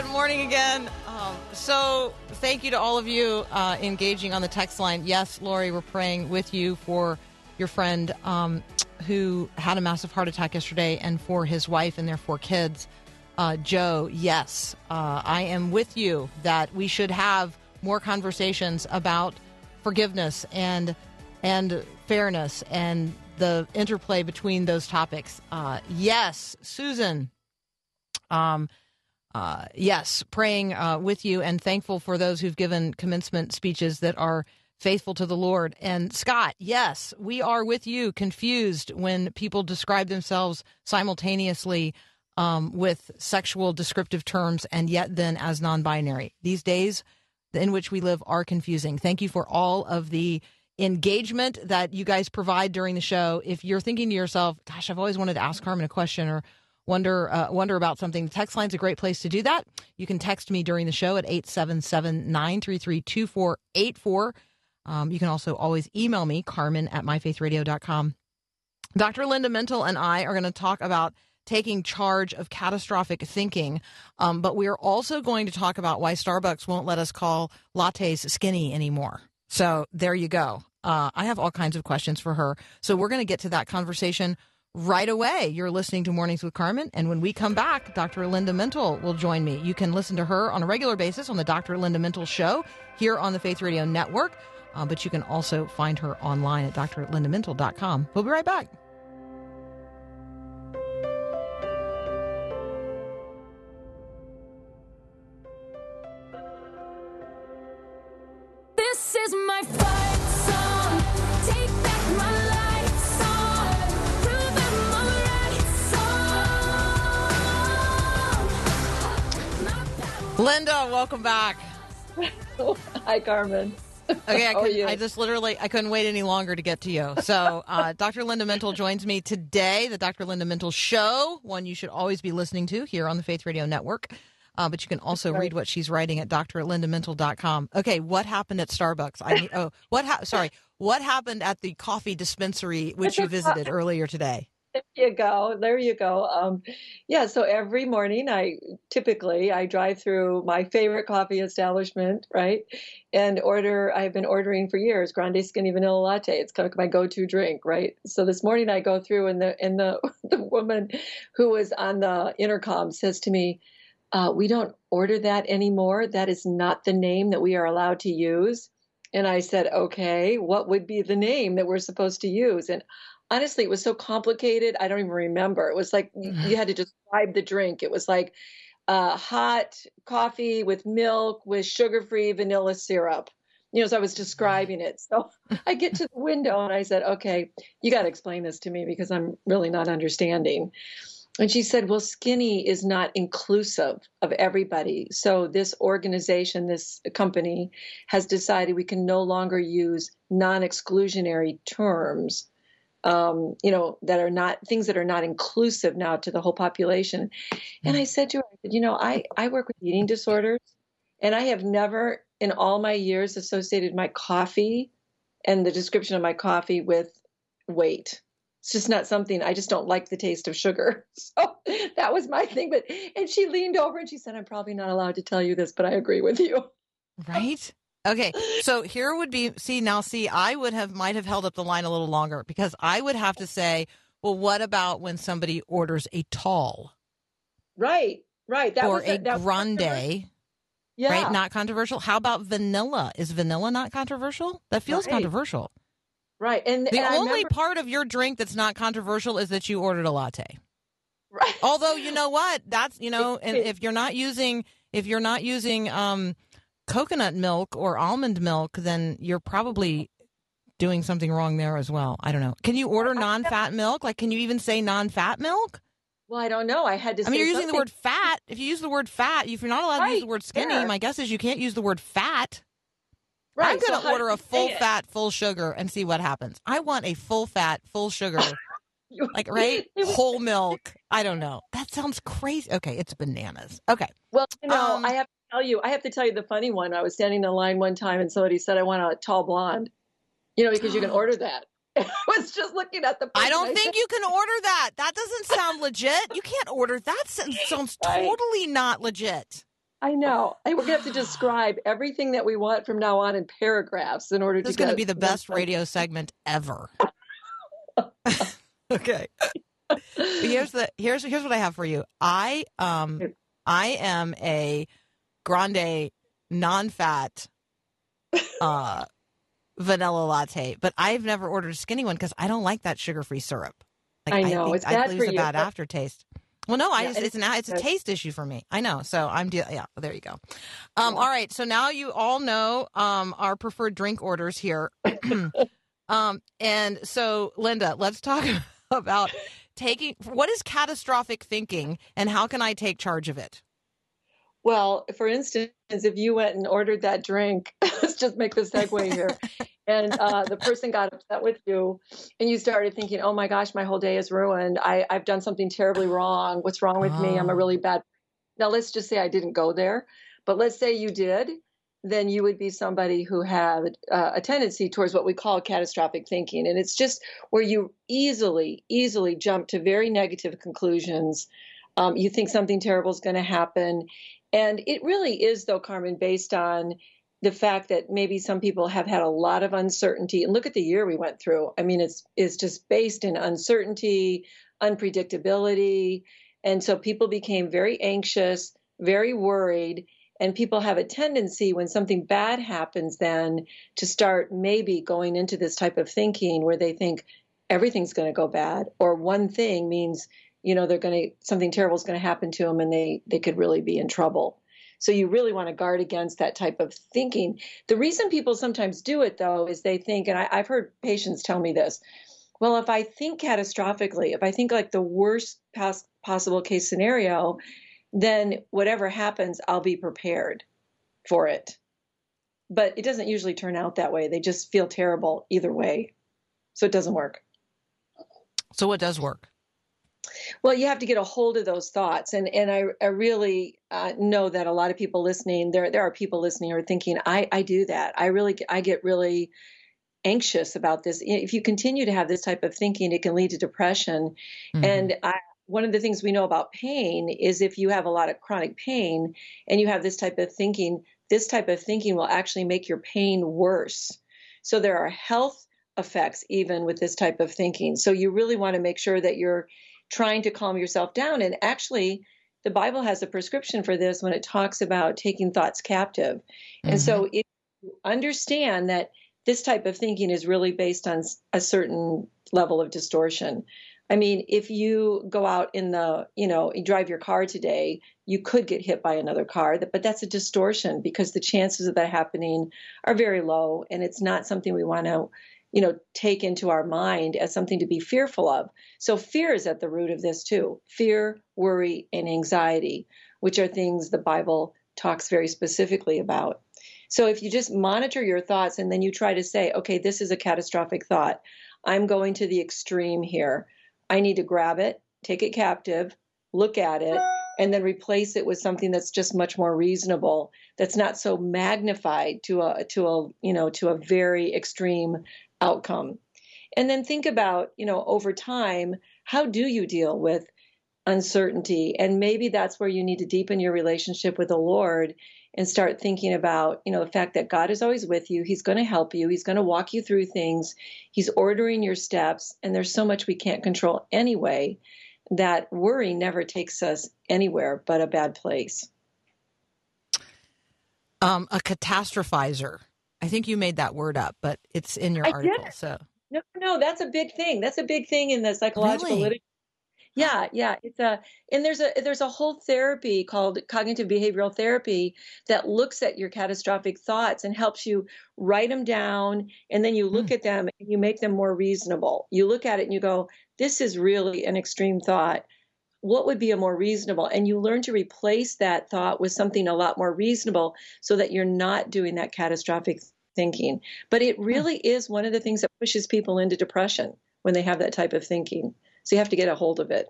Good morning again. Um, so, thank you to all of you uh, engaging on the text line. Yes, Lori, we're praying with you for your friend um, who had a massive heart attack yesterday and for his wife and their four kids. Uh, Joe, yes, uh, I am with you that we should have more conversations about forgiveness and and fairness and the interplay between those topics. Uh, yes, Susan. Um, uh, yes, praying uh, with you and thankful for those who've given commencement speeches that are faithful to the Lord. And Scott, yes, we are with you, confused when people describe themselves simultaneously um, with sexual descriptive terms and yet then as non binary. These days in which we live are confusing. Thank you for all of the engagement that you guys provide during the show. If you're thinking to yourself, gosh, I've always wanted to ask Carmen a question or wonder uh, wonder about something, the text line's a great place to do that. You can text me during the show at 877-933-2484. Um, you can also always email me, carmen at myfaithradio.com. Dr. Linda Mintle and I are going to talk about taking charge of catastrophic thinking, um, but we are also going to talk about why Starbucks won't let us call lattes skinny anymore. So there you go. Uh, I have all kinds of questions for her. So we're going to get to that conversation right away. You're listening to Mornings with Carmen. And when we come back, Dr. Linda Mintle will join me. You can listen to her on a regular basis on the Dr. Linda Mintle Show here on the Faith Radio Network. Uh, but you can also find her online at drlindamintle.com. We'll be right back. This is my fight Linda, welcome back. Hi, Carmen. Okay, I, couldn't- I just literally I couldn't wait any longer to get to you. So, uh, Dr. Linda Mintle joins me today. The Dr. Linda Mintle Show, one you should always be listening to here on the Faith Radio Network. Uh, but you can also read what she's writing at drlindamintle.com. Okay, what happened at Starbucks? I oh, what? Ha- sorry, what happened at the coffee dispensary which you visited earlier today? There you go. There you go. Um, yeah. So every morning, I typically I drive through my favorite coffee establishment, right, and order. I've been ordering for years grande skinny vanilla latte. It's kind of my go-to drink, right. So this morning I go through, and the and the the woman who was on the intercom says to me, uh, "We don't order that anymore. That is not the name that we are allowed to use." And I said, "Okay, what would be the name that we're supposed to use?" And honestly, it was so complicated. I don't even remember. It was like you, you had to describe the drink. It was like uh, hot coffee with milk with sugar free vanilla syrup. You know, so I was describing it. So I get to the window and I said, okay, you got to explain this to me because I'm really not understanding. And she said, well, skinny is not inclusive of everybody. So this organization, this company has decided we can no longer use non exclusionary terms um, you know, that are not things that are not inclusive now to the whole population. And I said to her, I said, you know, I, I work with eating disorders and I have never in all my years associated my coffee and the description of my coffee with weight. It's just not something I just don't like the taste of sugar. So that was my thing. But and she leaned over and she said, I'm probably not allowed to tell you this, but I agree with you. Right? Okay. So here would be see now see I would have might have held up the line a little longer because I would have to say, well, what about when somebody orders a tall Right, right. That or was a that grande, yeah. right? Not controversial. How about vanilla? Is vanilla not controversial? That feels Right. controversial. right. And The and only remember- part of your drink that's not controversial is that you ordered a latte. right. Although you know what, that's you know, and if you're not using if you're not using um coconut milk or almond milk, then you're probably doing something wrong there as well. I don't know. Can you order non-fat milk? Like, can you even say non-fat milk? Well, I don't know. I had to. I mean, you're using the word fat. If you use the word fat, if you're not allowed to use the word skinny, there. my guess is you can't use the word fat. Right, I'm going to how order a full fat, full sugar and see what happens. I want a full fat, full sugar, like, right? Whole milk. I don't know. That sounds crazy. Okay, it's bananas. Okay. Well, you know, Um, I have tell you, I have to tell you the funny one. I was standing in line one time, and somebody said, "I want a tall blonde," you know, because you can order that. I was just looking at the. I don't said, think you can order that. That doesn't sound legit. You can't order that. Sounds totally not legit. I know. I, we're gonna have to describe everything that we want from now on in paragraphs in order This is to. going to be the best radio segment ever. okay. Here's the here's here's what I have for you. I um I am a grande non-fat uh vanilla latte, but I've never ordered a skinny one because I don't like that sugar-free syrup. Like, I know, think it's I bad believe for it's a you, bad but- aftertaste. Well, no, I Yeah, just, it's an it's a taste issue for me. I know, so I'm de- yeah. There you go. Um, all right, so now you all know um our preferred drink orders here. um, and so Linda, let's talk about taking what is catastrophic thinking and how can I take charge of it? Well, for instance, if you went and ordered that drink, let's just make the segue here, and uh, the person got upset with you, and you started thinking, "Oh my gosh, my whole day is ruined. I, I've done something terribly wrong. What's wrong with me? I'm a Oh. really bad." Now, let's just say I didn't go there, but let's say you did, then you would be somebody who had uh, a tendency towards what we call catastrophic thinking, and it's just where you easily, easily jump to very negative conclusions. Um, you think something terrible is going to happen. And it really is, though, Carmen, based on the fact that maybe some people have had a lot of uncertainty. And look at the year we went through. I mean, it's it's just based in uncertainty, unpredictability. And so people became very anxious, very worried. And people have a tendency when something bad happens, then to start maybe going into this type of thinking where they think everything's going to go bad, or one thing means you know they're going to something terrible is going to happen to them and they they could really be in trouble. So you really want to guard against that type of thinking. The reason people sometimes do it though is they think and I, i've heard patients tell me this well if i think catastrophically if i think like the worst pos- possible case scenario then whatever happens i'll be prepared for it. But it doesn't usually turn out that way. They just feel terrible either way. So it doesn't work. So what does work? Well, you have to get a hold of those thoughts, and and I, I really uh, know that a lot of people listening there there are people listening who are thinking I I do that I really I get really anxious about this. If you continue to have this type of thinking, it can lead to depression. Mhm. And I, one of the things we know about pain is if you have a lot of chronic pain and you have this type of thinking, this type of thinking will actually make your pain worse. So there are health effects even with this type of thinking. So you really want to make sure that you're trying to calm yourself down. And actually, the Bible has a prescription for this when it talks about taking thoughts captive. And so mm-hmm. if you understand that this type of thinking is really based on a certain level of distortion. I mean, if you go out in the, you know, you drive your car today, you could get hit by another car, but that's a distortion because the chances of that happening are very low. And it's not something we want to, you know, take into our mind as something to be fearful of. So fear is at the root of this too fear, worry, and anxiety, which are things the Bible talks very specifically about. So if you just monitor your thoughts and then you try to say, okay, this is a catastrophic thought, I'm going to the extreme here. I need to grab it, take it captive, look at it, and then replace it with something that's just much more reasonable, that's not so magnified to a to a you know to a very extreme outcome. And then think about, you know, over time, how do you deal with uncertainty? And maybe that's where you need to deepen your relationship with the Lord and start thinking about, you know, the fact that God is always with you. He's going to help you. He's going to walk you through things. He's ordering your steps. And there's so much we can't control anyway that worry never takes us anywhere but a bad place. Um, a catastrophizer. I think you made that word up, but it's in your I article. did. So No, no, that's a big thing. That's a big thing in the psychological Really? literature. Yeah, yeah, it's a and there's a there's a whole therapy called cognitive behavioral therapy that looks at your catastrophic thoughts and helps you write them down and then you hmm. look at them and you make them more reasonable. You look at it and you go, this is really an extreme thought. What would be a more reasonable? And you learn to replace that thought with something a lot more reasonable so that you're not doing that catastrophic thinking. But it really is one of the things that pushes people into depression when they have that type of thinking. So you have to get a hold of it.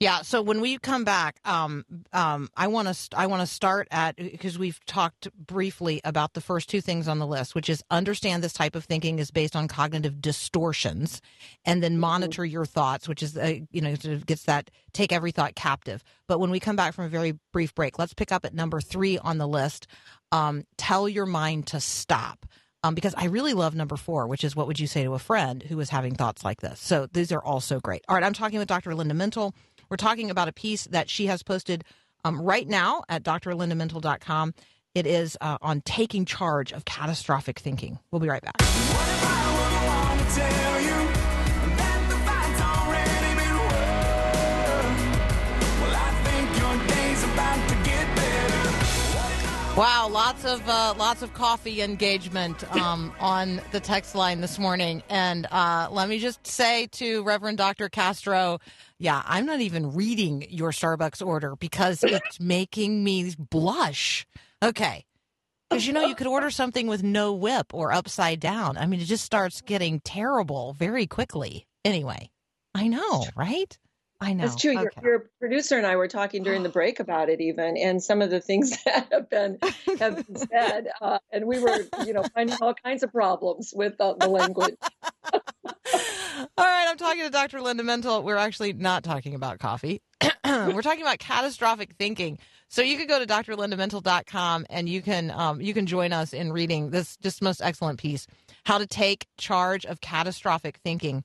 Yeah. So when we come back, um, um, I want to I want to start at because we've talked briefly about the first two things on the list, which is understand this type of thinking is based on cognitive distortions, and then monitor your thoughts, which is uh, you know sort of gets that take every thought captive. But when we come back from a very brief break, let's pick up at number three on the list. Um, tell your mind to stop. Um, because I really love number four, which is what would you say to a friend who is having thoughts like this? So these are also great. All right, I'm talking with Dr. Linda Mintle. We're talking about a piece that she has posted um, right now at drlindamintle.com. It is uh, on taking charge of catastrophic thinking. We'll be right back. Wow, lots of uh, lots of coffee engagement um, on the text line this morning, and uh, let me just say to Reverend Dr. Castro, yeah, I'm not even reading your Starbucks order because it's making me blush. Okay, because you know you could order something with no whip or upside down. I mean, it just starts getting terrible very quickly. Anyway, I know, right? I know. That's true. Your, your producer and I were talking during the break about it, even, and some of the things that have been have been said, uh, and we were, you know, finding all kinds of problems with uh, the language. All right, I'm talking to Dr. Linda Mintle. We're actually not talking about coffee. We're talking about catastrophic thinking. So you could go to drlindamintle.com and you can um, you can join us in reading this just most excellent piece, How to Take Charge of Catastrophic Thinking.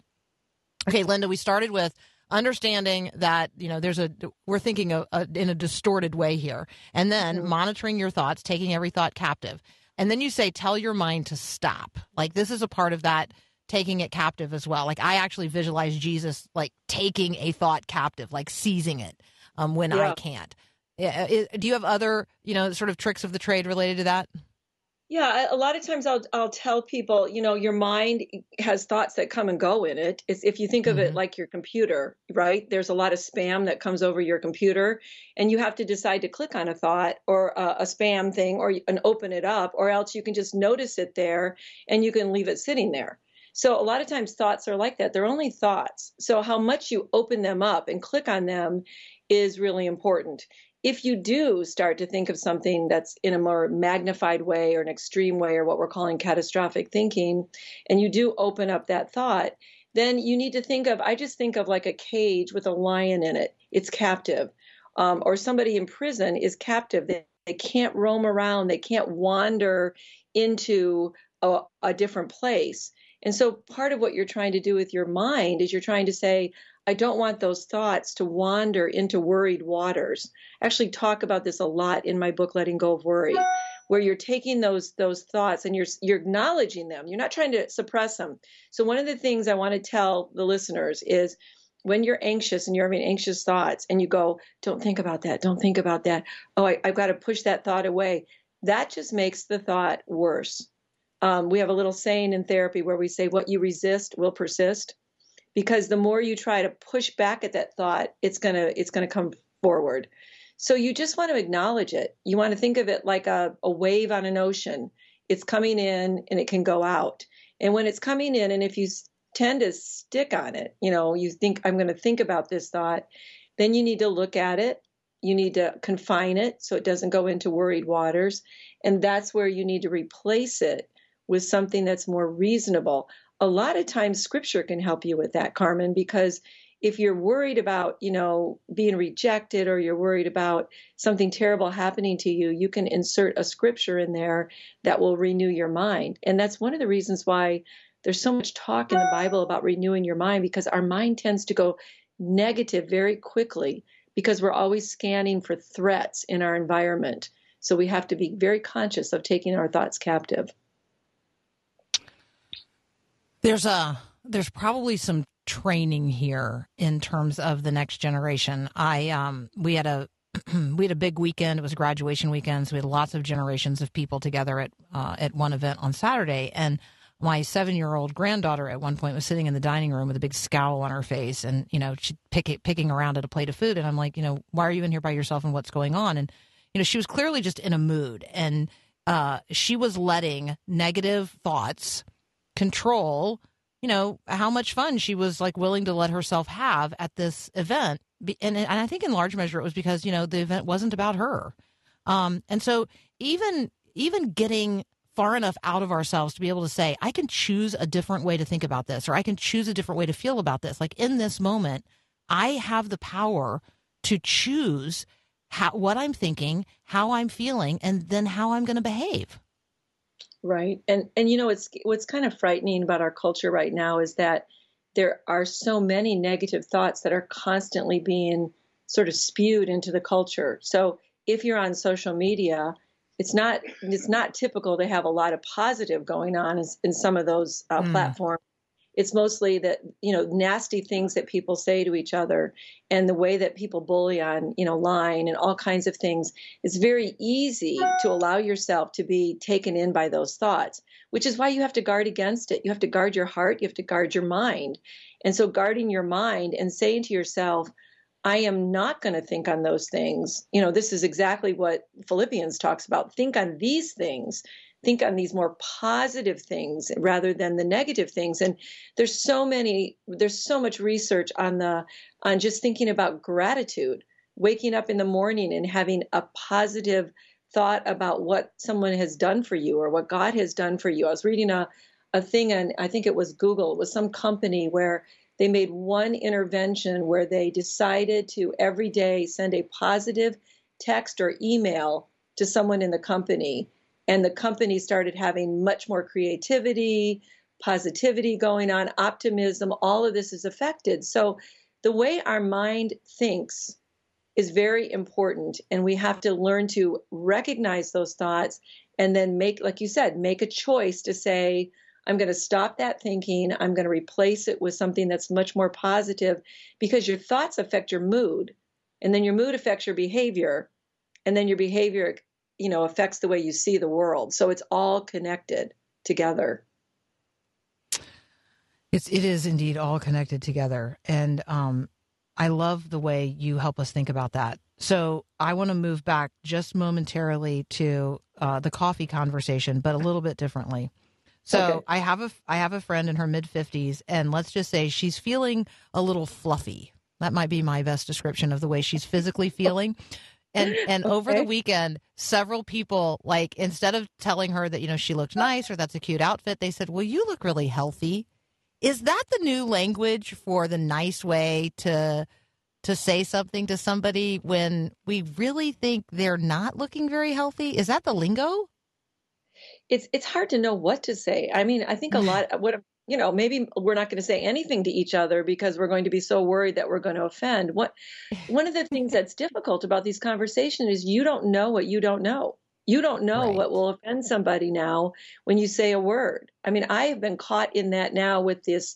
Okay, Linda, we started with understanding that you know there's a we're thinking a, a, uh, in a distorted way here, and then mm-hmm. monitoring your thoughts, taking every thought captive, and then you say tell your mind to stop. Like this is a part of that taking it captive as well. Like I actually visualize Jesus like taking a thought captive, like seizing it um, when I can't. Yeah, uh, i- do you have other you know sort of tricks of the trade related to that? Yeah, a lot of times I'll I'll tell people, you know, your mind has thoughts that come and go in it. It's, if you think of it mm-hmm. like your computer, right? There's a lot of spam that comes over your computer, and you have to decide to click on a thought or a, a spam thing, or and open it up, or else you can just notice it there and you can leave it sitting there. So a lot of times thoughts are like that. They're only thoughts. So how much you open them up and click on them is really important if you do start to think of something that's in a more magnified way or an extreme way or what we're calling catastrophic thinking, and you do open up that thought, then you need to think of, I just think of like a cage with a lion in it. It's captive. Um, or somebody in prison is captive. They, they can't roam around, they can't wander into a, a different place. And so part of what you're trying to do with your mind is you're trying to say, I don't want those thoughts to wander into worried waters. I actually talk about this a lot in my book Letting Go of Worry, where you're taking those those thoughts and you're you're acknowledging them. You're not trying to suppress them. So one of the things I want to tell the listeners is when you're anxious and you're having anxious thoughts and you go, don't think about that, don't think about that. Oh, I, I've got to push that thought away. That just makes the thought worse. Um, we have a little saying in therapy where we say, what you resist will persist. Because the more you try to push back at that thought it's going to it's to come forward. So you just want to acknowledge it. You want to think of it like a, a wave on an ocean. It's coming in and it can go out. And when it's coming in and if you tend to stick on it you know you think i'm going to think about this thought then you need to look at it. You need to confine it so it doesn't go into worried waters. And that's where you need to replace it with something that's more reasonable. A lot of times scripture can help you with that carmen because if you're worried about you know being rejected or you're worried about something terrible happening to you you can insert a scripture in there that will renew your mind. And that's one of the reasons why there's so much talk in the bible about renewing your mind because our mind tends to go negative very quickly because we're always scanning for threats in our environment. So we have to be very conscious of taking our thoughts captive There's a there's probably some training here in terms of the next generation. I um we had a we had a big weekend. It was graduation weekend, so we had lots of generations of people together at uh, at one event on Saturday. And my seven year old granddaughter at one point was sitting in the dining room with a big scowl on her face, and you know she pick, picking around at a plate of food. And I'm like, you know, why are you in here by yourself, and what's going on? And you know, she was clearly just in a mood, and uh, she was letting negative thoughts control you know how much fun she was like willing to let herself have at this event. And, and i think in large measure it was because you know the event wasn't about her. Um, and so even even getting far enough out of ourselves to be able to say i can choose a different way to think about this or i can choose a different way to feel about this like in this moment i have the power to choose how, what i'm thinking how i'm feeling and then how i'm going to behave Right. And and you know it's what's kind of frightening about our culture right now is that there are so many negative thoughts that are constantly being sort of spewed into the culture. So if you're on social media, it's not it's not typical to have a lot of positive going on in, in some of those uh, Mm. platforms. It's mostly that you know nasty things that people say to each other, and the way that people bully on you know line and all kinds of things. It's very easy to allow yourself to be taken in by those thoughts, which is why you have to guard against it. You have to guard your heart. You have to guard your mind, and so guarding your mind and saying to yourself, I am not going to think on those things. You know, this is exactly what Philippians talks about. Think on these things. Think on these more positive things rather than the negative things. And there's so many, there's so much research on the, on just thinking about gratitude, waking up in the morning and having a positive thought about what someone has done for you or what God has done for you. I was reading a, a thing and I think it was Google, it was some company where they made one intervention where they decided to every day send a positive text or email to someone in the company. And the company started having much more creativity, positivity going on, optimism. All of this is affected. So the way our mind thinks is very important. And we have to learn to recognize those thoughts and then make, like you said, make a choice to say, I'm going to stop that thinking. I'm going to replace it with something that's much more positive because your thoughts affect your mood. And then your mood affects your behavior. And then your behavior, you know, affects the way you see the world. So it's all connected together. It's it is indeed all connected together, and um, I love the way you help us think about that. So I want to move back just momentarily to uh, the coffee conversation, but a little bit differently. So Okay. I have a I have a friend in her mid fifties, and let's just say she's feeling a little fluffy. That might be my best description of the way she's physically feeling. And and over the weekend, several people like instead of telling her that you know she looked nice or that's a cute outfit, they said, "Well, you look really healthy." Is that the new language for the nice way to to say something to somebody when we really think they're not looking very healthy? Is that the lingo? It's it's hard to know what to say. I mean, I think a lot what you know, maybe we're not going to say anything to each other because we're going to be so worried that we're going to offend. What one of the things that's difficult about these conversations is you don't know what you don't know. You don't know Right. what will offend somebody now when you say a word. I mean, I have been caught in that now with this,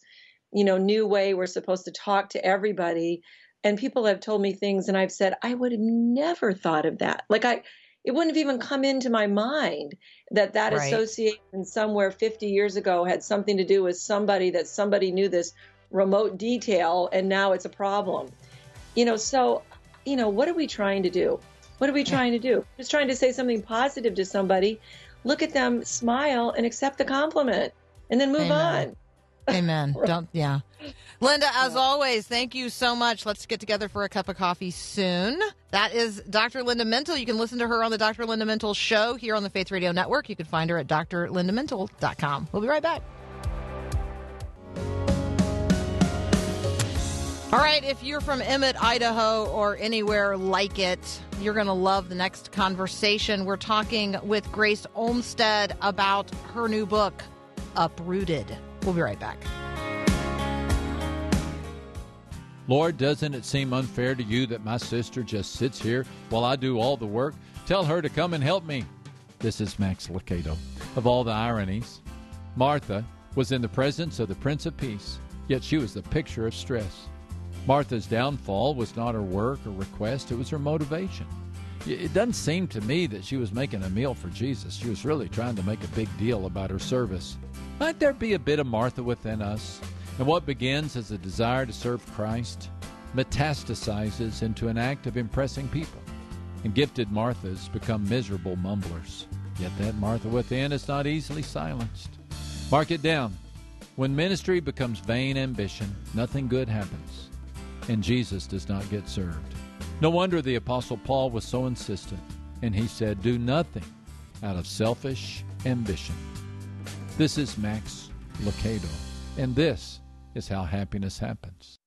you know, new way we're supposed to talk to everybody. And people have told me things and I've said, I would have never thought of that. Like I it wouldn't have even come into my mind that that Right. association somewhere 50 years ago had something to do with somebody that somebody knew this remote detail and now it's a problem. You know, so, you know, what are we trying to do? What are we trying to do? Just trying to say something positive to somebody. Look at them, smile, and accept the compliment, and then move Amen. on. Amen. Don't yeah. Linda, as always, thank you so much. Let's get together for a cup of coffee soon. That is Dr. Linda Mintle. You can listen to her on the Dr. Linda Mintle show here on the Faith Radio Network. You can find her at drlindamintle.com. We'll be right back. All right, if you're from Emmett, Idaho, or anywhere like it, you're going to love the next conversation. We're talking with Grace Olmstead about her new book, Uprooted. We'll be right back. Lord, doesn't it seem unfair to you that my sister just sits here while I do all the work? Tell her to come and help me. This is Max Lucado. Of all the ironies, Martha was in the presence of the Prince of Peace, yet she was the picture of stress. Martha's downfall was not her work or request, it was her motivation. It doesn't seem to me that she was making a meal for Jesus. She was really trying to make a big deal about her service. Might there be a bit of Martha within us? And what begins as a desire to serve Christ metastasizes into an act of impressing people. And gifted Marthas become miserable mumblers. Yet that Martha within is not easily silenced. Mark it down. When ministry becomes vain ambition, nothing good happens, and Jesus does not get served. No wonder the Apostle Paul was so insistent, and he said, Do nothing out of selfish ambition. This is Max Lucado, and this is how happiness happens.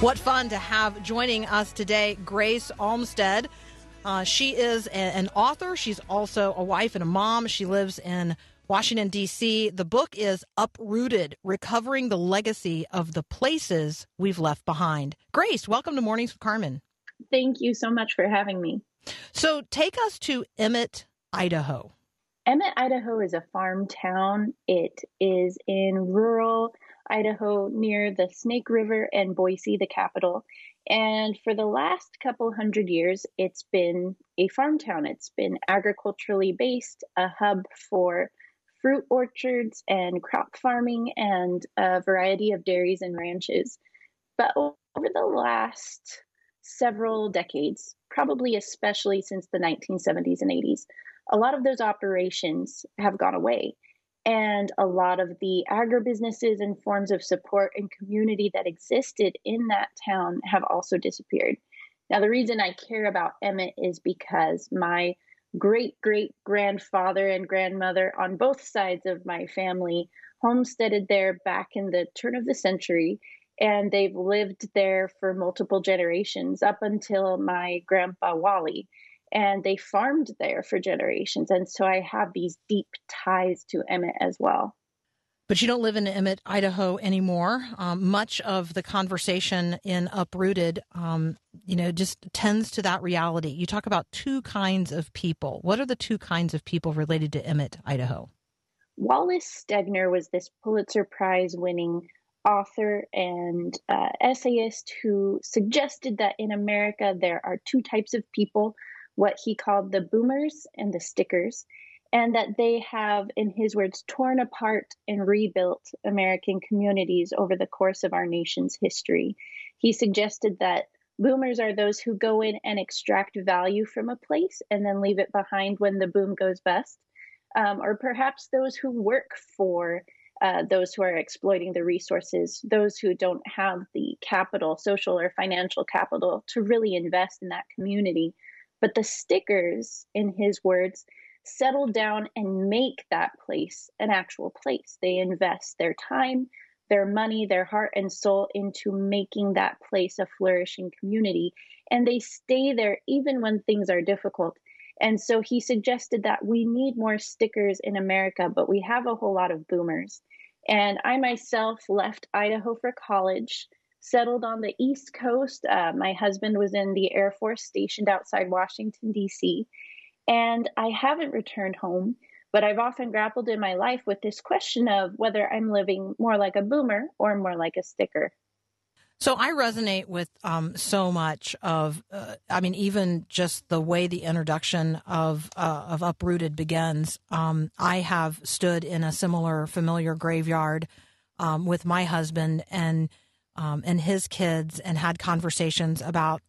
What fun to have joining us today, Grace Olmstead. Uh, she is a- an author. She's also a wife and a mom. She lives in Washington, D.C. The book is Uprooted Recovering the Legacy of the Places We've Left Behind. Grace, welcome to Mornings with Carmen. Thank you so much for having me. So take us to Emmett, Idaho. Emmett, Idaho is a farm town. It is in rural Idaho near the Snake River and Boise, the capital. And for the last couple hundred years, it's been a farm town. It's been agriculturally based, a hub for fruit orchards and crop farming, and a variety of dairies and ranches. But over the last several decades, probably especially since the 1970s and 80s, a lot of those operations have gone away. And a lot of the agribusinesses and forms of support and community that existed in that town have also disappeared. Now, the reason I care about Emmett is because my great great grandfather and grandmother on both sides of my family homesteaded there back in the turn of the century. And they've lived there for multiple generations up until my grandpa Wally and they farmed there for generations. And so I have these deep ties to Emmett as well. But you don't live in Emmett, Idaho anymore. Um, much of the conversation in Uprooted, um, you know, just tends to that reality. You talk about two kinds of people. What are the two kinds of people related to Emmett, Idaho? Wallace Stegner was this Pulitzer Prize winning author and uh, essayist who suggested that in America there are two types of people what he called the boomers and the stickers, and that they have, in his words, torn apart and rebuilt American communities over the course of our nation's history. He suggested that boomers are those who go in and extract value from a place and then leave it behind when the boom goes bust, um, or perhaps those who work for. Uh, those who are exploiting the resources, those who don't have the capital, social or financial capital, to really invest in that community. But the stickers, in his words, settle down and make that place an actual place. They invest their time, their money, their heart and soul into making that place a flourishing community. And they stay there even when things are difficult. And so he suggested that we need more stickers in America, but we have a whole lot of boomers. And I myself left Idaho for college settled on the East Coast. Uh, my husband was in the Air Force stationed outside Washington, D.C. And I haven't returned home, but I've often grappled in my life with this question of whether I'm living more like a boomer or more like a sticker. So I resonate with um, so much of, uh, I mean, even just the way the introduction of uh, of Uprooted begins. Um, I have stood in a similar familiar graveyard um, with my husband and um, and his kids, and had conversations about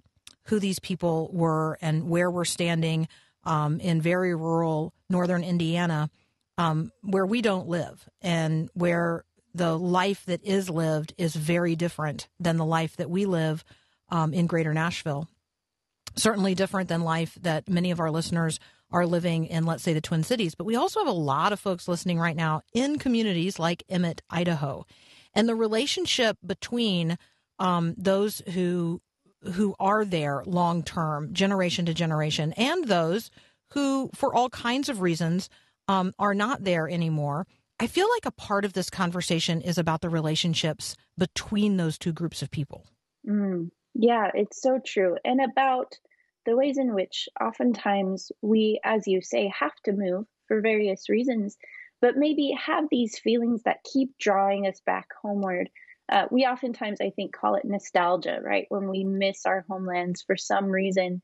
who these people were and where we're standing um, in very rural northern Indiana, um, where we don't live, and where the life that is lived is very different than the life that we live um, in greater Nashville. Certainly different than life that many of our listeners are living in, let's say, the Twin Cities. But we also have a lot of folks listening right now in communities like Emmett, Idaho. And the relationship between um, those who who are there long term, generation to generation, and those who, for all kinds of reasons, um, are not there anymore. I feel like a part of this conversation is about the relationships between those two groups of people. Mm, Yeah, it's so true. And about the ways in which oftentimes we, as you say, have to move for various reasons, but maybe have these feelings that keep drawing us back homeward. Uh, we oftentimes, I think, call it nostalgia, right? When we miss our homelands for some reason.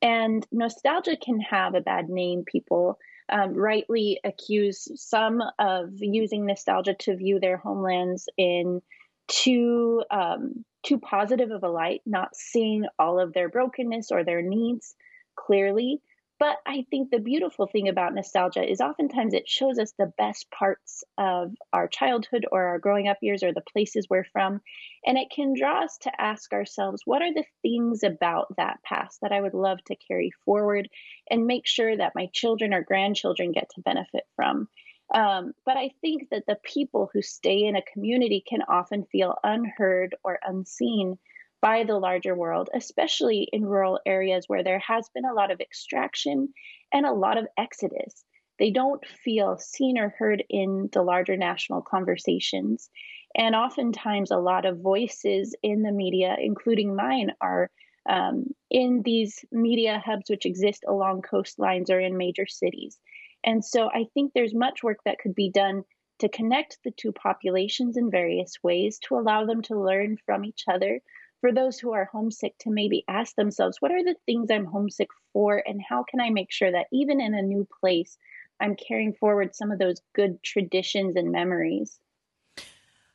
And nostalgia can have a bad name. People um, rightly accuse some of using nostalgia to view their homelands in too um, too positive of a light, not seeing all of their brokenness or their needs clearly. But I think the beautiful thing about nostalgia is oftentimes it shows us the best parts of our childhood or our growing up years or the places we're from. And it can draw us to ask ourselves, what are the things about that past that I would love to carry forward and make sure that my children or grandchildren get to benefit from? Um, but I think that the people who stay in a community can often feel unheard or unseen by the larger world, especially in rural areas where there has been a lot of extraction and a lot of exodus. They don't feel seen or heard in the larger national conversations. And oftentimes, a lot of voices in the media, including mine, are um, in these media hubs which exist along coastlines or in major cities. And so I think there's much work that could be done to connect the two populations in various ways to allow them to learn from each other. For those who are homesick, to maybe ask themselves, what are the things I'm homesick for, and how can I make sure that even in a new place, I'm carrying forward some of those good traditions and memories?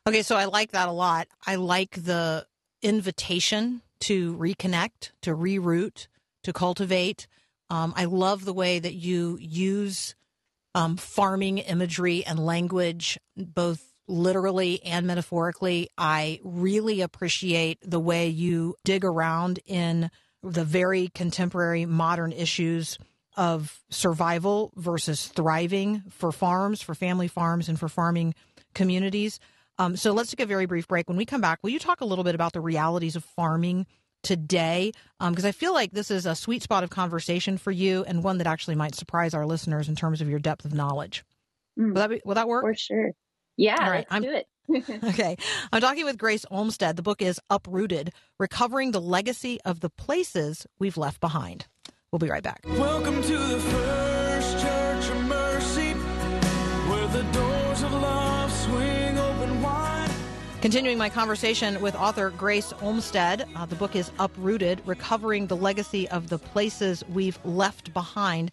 Okay, so I like that a lot. I like the invitation to reconnect, to reroute, to cultivate. Um, I love the way that you use um, farming imagery and language, both literally and metaphorically. I really appreciate the way you dig around in the very contemporary modern issues of survival versus thriving for farms, for family farms, and for farming communities. Um, so let's take a very brief break. When we come back, will you talk a little bit about the realities of farming today? Because I feel like this is a sweet spot of conversation for you and one that actually might surprise our listeners in terms of your depth of knowledge. Mm, Will that be, will that work? for sure. Yeah, All right, let's I'm- do it. Okay. I'm talking with Grace Olmstead. The book is Uprooted Recovering the Legacy of the Places We've Left Behind. We'll be right back. Welcome to the First Church of Mercy, where the doors of love swing open wide. Continuing my conversation with author Grace Olmstead, uh, the book is Uprooted Recovering the Legacy of the Places We've Left Behind.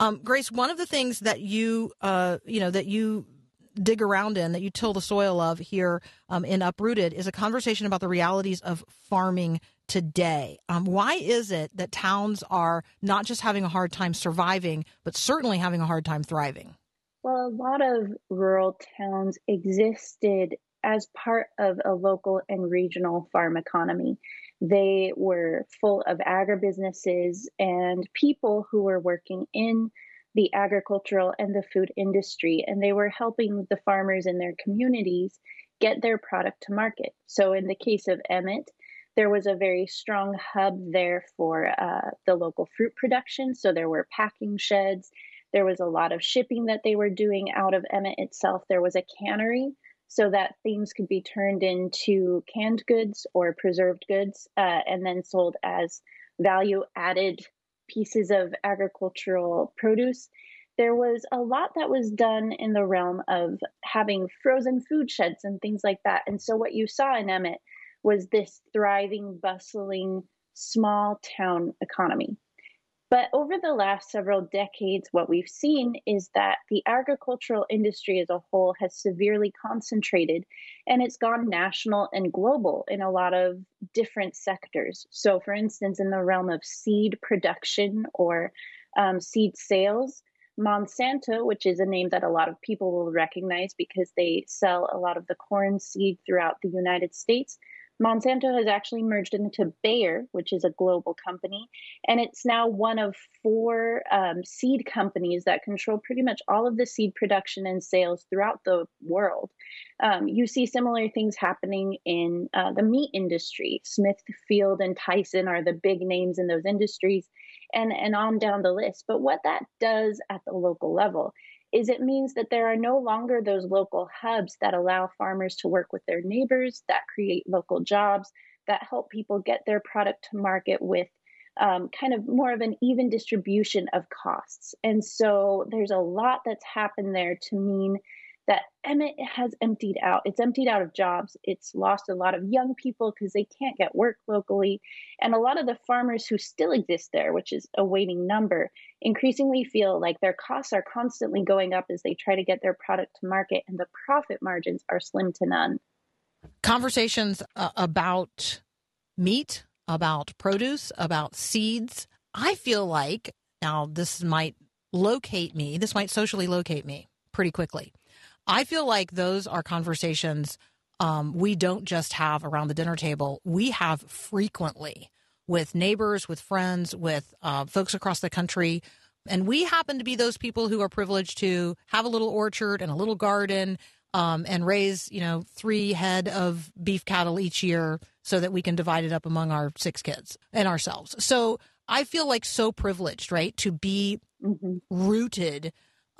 Um, Grace, one of the things that you, uh, you know, that you dig around in, that you till the soil of here um, in Uprooted, is a conversation about the realities of farming today. Um, why is it that towns are not just having a hard time surviving, but certainly having a hard time thriving? Well, a lot of rural towns existed as part of a local and regional farm economy. They were full of agribusinesses and people who were working in the agricultural and the food industry, and they were helping the farmers in their communities get their product to market. So, in the case of Emmett, there was a very strong hub there for uh, the local fruit production. So, there were packing sheds. There was a lot of shipping that they were doing out of Emmett itself. There was a cannery so that things could be turned into canned goods or preserved goods uh, and then sold as value added pieces of agricultural produce. There was a lot that was done in the realm of having frozen food sheds and things like that. And so, what you saw in Emmett was this thriving, bustling, small town economy. But over the last several decades, what we've seen is that the agricultural industry as a whole has severely concentrated and it's gone national and global in a lot of different sectors. So, for instance, in the realm of seed production or um, seed sales, Monsanto, which is a name that a lot of people will recognize because they sell a lot of the corn seed throughout the United States, Monsanto has actually merged into Bayer, which is a global company, and it's now one of four um, seed companies that control pretty much all of the seed production and sales throughout the world. Um, you see similar things happening in uh, the meat industry. Smithfield and Tyson are the big names in those industries, and, and on down the list. But what that does at the local level is it means that there are no longer those local hubs that allow farmers to work with their neighbors, that create local jobs, that help people get their product to market with um, kind of more of an even distribution of costs. And so there's a lot that's happened there to mean that Emmett has emptied out. It's emptied out of jobs. It's lost a lot of young people because they can't get work locally. And a lot of the farmers who still exist there, which is a waiting number, increasingly feel like their costs are constantly going up as they try to get their product to market, and the profit margins are slim to none. Conversations uh, about meat, about produce, about seeds. I feel like now this might locate me, this might socially locate me pretty quickly. I feel like those are conversations um, we don't just have around the dinner table, we have frequently with neighbors, with friends, with uh, folks across the country. And we happen to be those people who are privileged to have a little orchard and a little garden um, and raise, you know, three head of beef cattle each year so that we can divide it up among our six kids and ourselves. So I feel like so privileged, right, to be Mm-hmm. rooted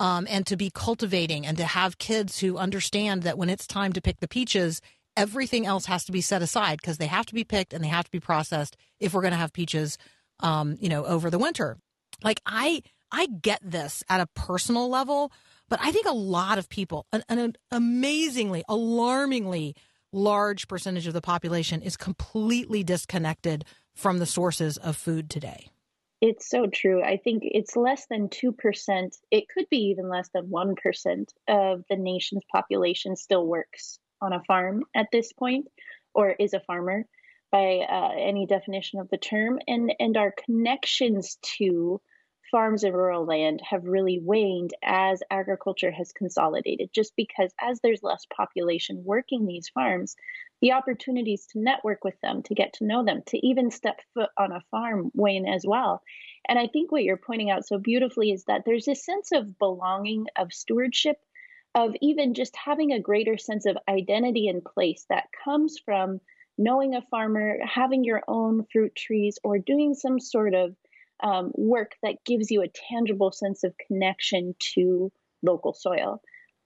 um, and to be cultivating and to have kids who understand that when it's time to pick the peaches, everything else has to be set aside because they have to be picked and they have to be processed if we're going to have peaches, um, you know, over the winter. Like I, I get this at a personal level, but I think a lot of people, an, an amazingly, alarmingly large percentage of the population is completely disconnected from the sources of food today. It's so true. I think it's less than 2%. It could be even less than 1% of the nation's population still works on a farm at this point or is a farmer by uh, any definition of the term. And, and our connections to farms and rural land have really waned as agriculture has consolidated, just because as there's less population working these farms, the opportunities to network with them, to get to know them, to even step foot on a farm wane as well. And I think what you're pointing out so beautifully is that there's a sense of belonging, of stewardship, of even just having a greater sense of identity and place that comes from knowing a farmer, having your own fruit trees, or doing some sort of um, work that gives you a tangible sense of connection to local soil.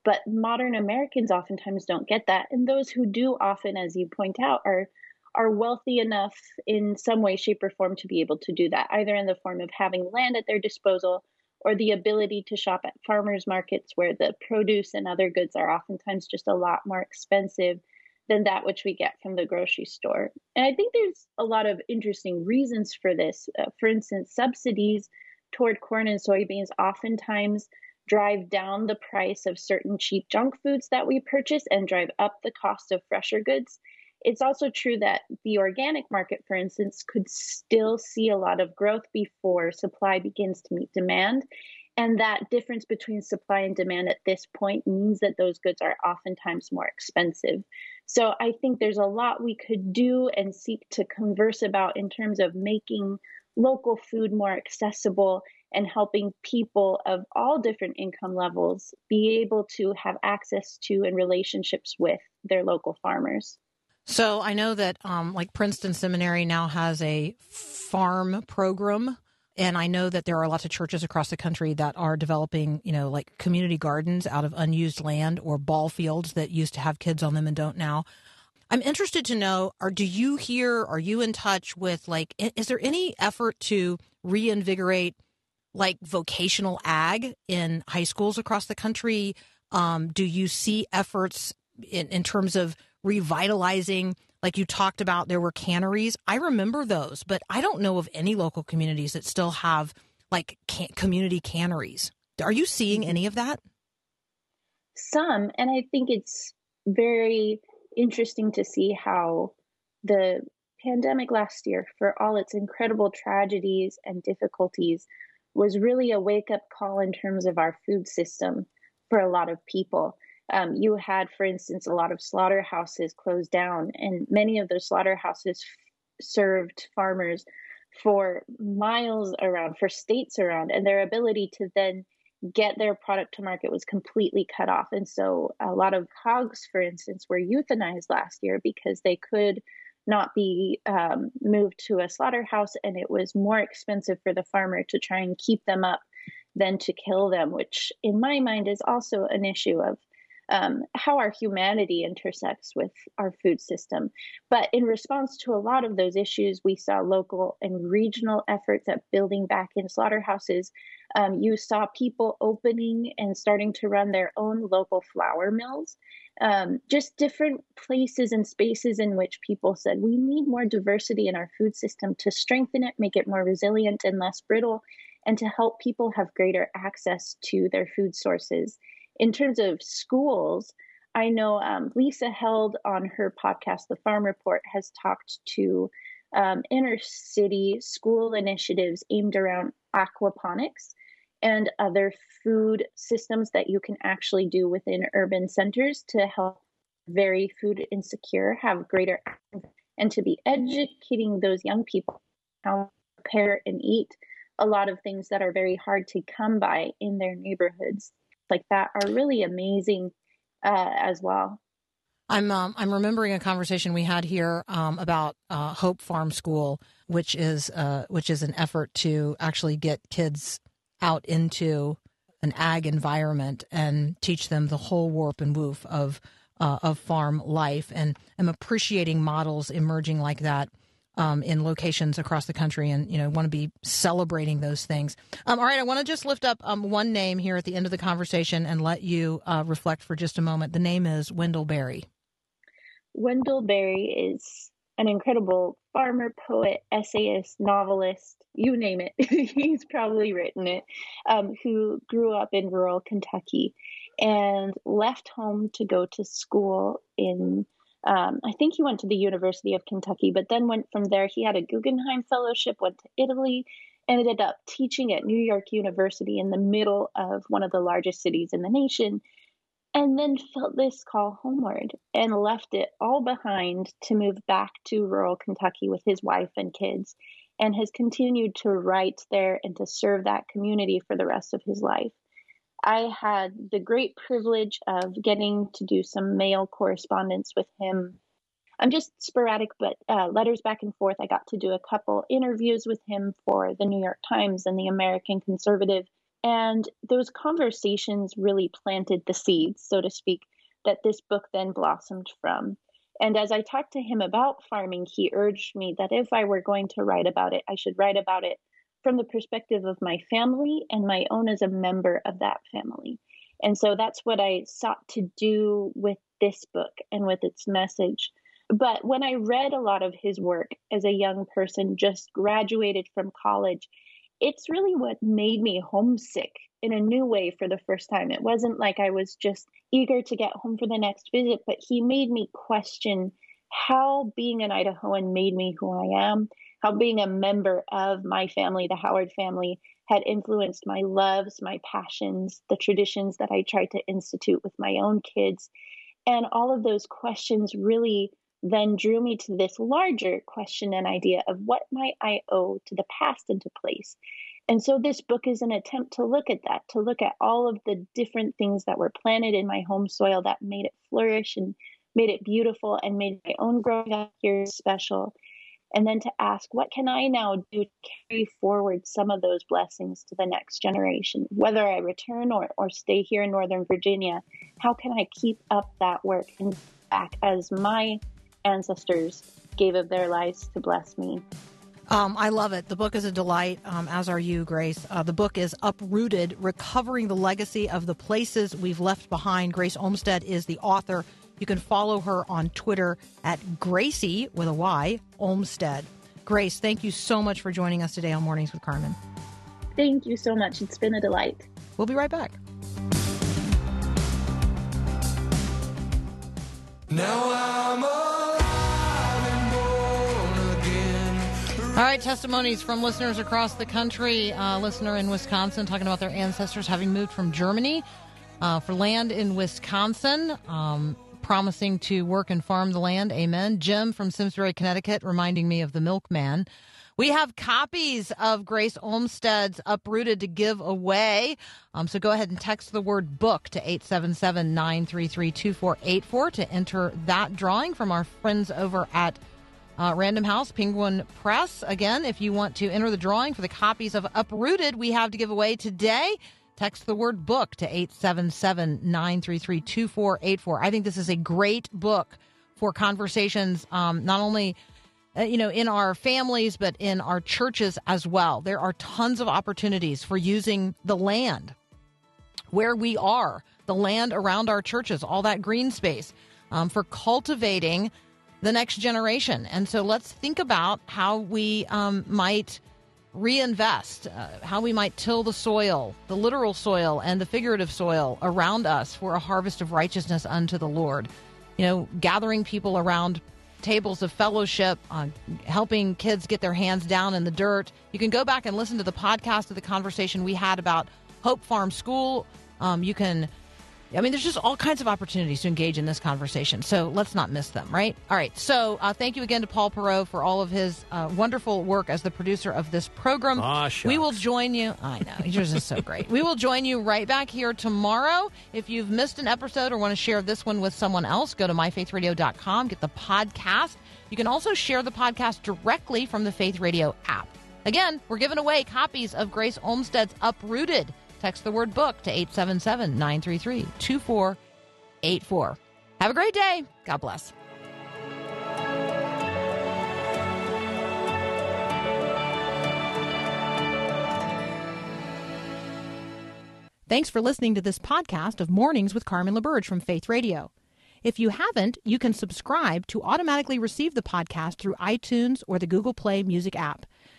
But modern Americans oftentimes don't get that. And those who do often, as you point out, are are wealthy enough in some way, shape, or form to be able to do that, either in the form of having land at their disposal or the ability to shop at farmers markets where the produce and other goods are oftentimes just a lot more expensive than that which we get from the grocery store. And I think there's a lot of interesting reasons for this. Uh, for instance, subsidies toward corn and soybeans oftentimes drive down the price of certain cheap junk foods that we purchase and drive up the cost of fresher goods. It's also true that the organic market, for instance, could still see a lot of growth before supply begins to meet demand. And that difference between supply and demand at this point means that those goods are oftentimes more expensive. So I think there's a lot we could do and seek to converse about in terms of making local food more accessible and helping people of all different income levels be able to have access to and relationships with their local farmers. So I know that um, like Princeton Seminary now has a farm program. And I know that there are lots of churches across the country that are developing, you know, like community gardens out of unused land or ball fields that used to have kids on them and don't now. I'm interested to know, or do you hear, are you in touch with like, is there any effort to reinvigorate like vocational ag in high schools across the country? Um, do you see efforts in, in terms of revitalizing? Like you talked about, there were canneries. I remember those, but I don't know of any local communities that still have like can- community canneries. Are you seeing any of that? Some, and I think it's very interesting to see how the pandemic last year, for all its incredible tragedies and difficulties, was really a wake up call in terms of our food system for a lot of people. Um, you had, for instance, a lot of slaughterhouses closed down, and many of those slaughterhouses f- served farmers for miles around, for states around, and their ability to then get their product to market was completely cut off. And so a lot of hogs, for instance, were euthanized last year because they could not be um, moved to a slaughterhouse and it was more expensive for the farmer to try and keep them up than to kill them, which in my mind is also an issue of um, how our humanity intersects with our food system. But in response to a lot of those issues, we saw local and regional efforts at building back in slaughterhouses. Um, you saw people opening and starting to run their own local flour mills. Um, just different places and spaces in which people said we need more diversity in our food system to strengthen it, make it more resilient and less brittle, and to help people have greater access to their food sources in terms of schools, I know um, Lisa Held on her podcast, The Farm Report, has talked to um, inner city school initiatives aimed around aquaponics and other food systems that you can actually do within urban centers to help very food insecure have greater and to be educating those young people how to prepare and eat a lot of things that are very hard to come by in their neighborhoods like that are really amazing uh, as well. I'm um, I'm remembering a conversation we had here um, about uh, Hope Farm School, which is uh, which is an effort to actually get kids out into an ag environment and teach them the whole warp and woof of uh, of farm life, and I'm appreciating models emerging like that um, in locations across the country, and you know want to be celebrating those things. Um, all right, I want to just lift up um, one name here at the end of the conversation and let you uh, reflect for just a moment. The name is Wendell Berry. Wendell Berry is an incredible farmer, poet, essayist, novelist, you name it. He's probably written it, um, who grew up in rural Kentucky and left home to go to school in, um, I think he went to the University of Kentucky, but then went from there. He had a Guggenheim Fellowship, went to Italy, ended up teaching at New York University in the middle of one of the largest cities in the nation and then felt this call homeward and left it all behind to move back to rural Kentucky with his wife and kids, and has continued to write there and to serve that community for the rest of his life. I had the great privilege of getting to do some mail correspondence with him. I'm just sporadic, but uh, letters back and forth. I got to do a couple interviews with him for the New York Times and the American Conservative and those conversations really planted the seeds, so to speak, that this book then blossomed from. And as I talked to him about farming, he urged me that if I were going to write about it, I should write about it from the perspective of my family and my own as a member of that family. And so that's what I sought to do with this book and with its message. But when I read a lot of his work as a young person, just graduated from college, it's really what made me homesick in a new way for the first time. It wasn't like I was just eager to get home for the next visit, but he made me question how being an Idahoan made me who I am, how being a member of my family, the Howard family, had influenced my loves, my passions, the traditions that I tried to institute with my own kids. And all of those questions really then drew me to this larger question and idea of what might I owe to the past and to place. And so this book is an attempt to look at that, to look at all of the different things that were planted in my home soil that made it flourish and made it beautiful and made my own growing up here special. And then to ask, what can I now do to carry forward some of those blessings to the next generation? Whether I return or, or stay here in Northern Virginia, how can I keep up that work and back as my ancestors gave of their lives to bless me. Um, I love it. The book is a delight, um, as are you, Grace. Uh, the book is Uprooted Recovering the Legacy of the Places We've Left Behind. Grace Olmstead is the author. You can follow her on Twitter at Gracy with a Y, Olmstead. Grace, thank you so much for joining us today on Mornings with Carmen. Thank you so much. It's been a delight. We'll be right back. Now I'm alive and born again. All right, testimonies from listeners across the country. Uh, listener in Wisconsin talking about their ancestors having moved from Germany uh, for land in Wisconsin, um, promising to work and farm the land. Amen. Jim from Simsbury, Connecticut, reminding me of the milkman. We have copies of Grace Olmstead's Uprooted to give away. Um, so go ahead and text the word book to 877 933 2484 to enter that drawing from our friends over at uh, Random House, Penguin Press. Again, if you want to enter the drawing for the copies of Uprooted we have to give away today, Text the word book to 877 933 2484. I think this is a great book for conversations, um, not only. Uh, you know, in our families, but in our churches as well. There are tons of opportunities for using the land where we are, the land around our churches, all that green space, um, for cultivating the next generation. And so let's think about how we um, might reinvest, uh, how we might till the soil, the literal soil and the figurative soil around us for a harvest of righteousness unto the Lord. You know, gathering people around tables of fellowship, uh, helping kids get their hands down in the dirt. You can go back and listen to the podcast of the conversation we had about Hope Farm School. Um, you can, I mean, there's just all kinds of opportunities to engage in this conversation. So let's not miss them, right? All right. So uh, thank you again to Paul Perot for all of his uh, wonderful work as the producer of this program. Aw, we will join you. I know. Yours is so great. We will join you right back here tomorrow. If you've missed an episode or want to share this one with someone else, go to myfaithradio.com, get the podcast. You can also share the podcast directly from the Faith Radio app. Again, we're giving away copies of Grace Olmstead's Uprooted. Text the word book to 877 933 2484. Have a great day. God bless. Thanks for listening to this podcast of Mornings with Carmen LaBerge from Faith Radio. If you haven't, you can subscribe to automatically receive the podcast through iTunes or the Google Play Music app.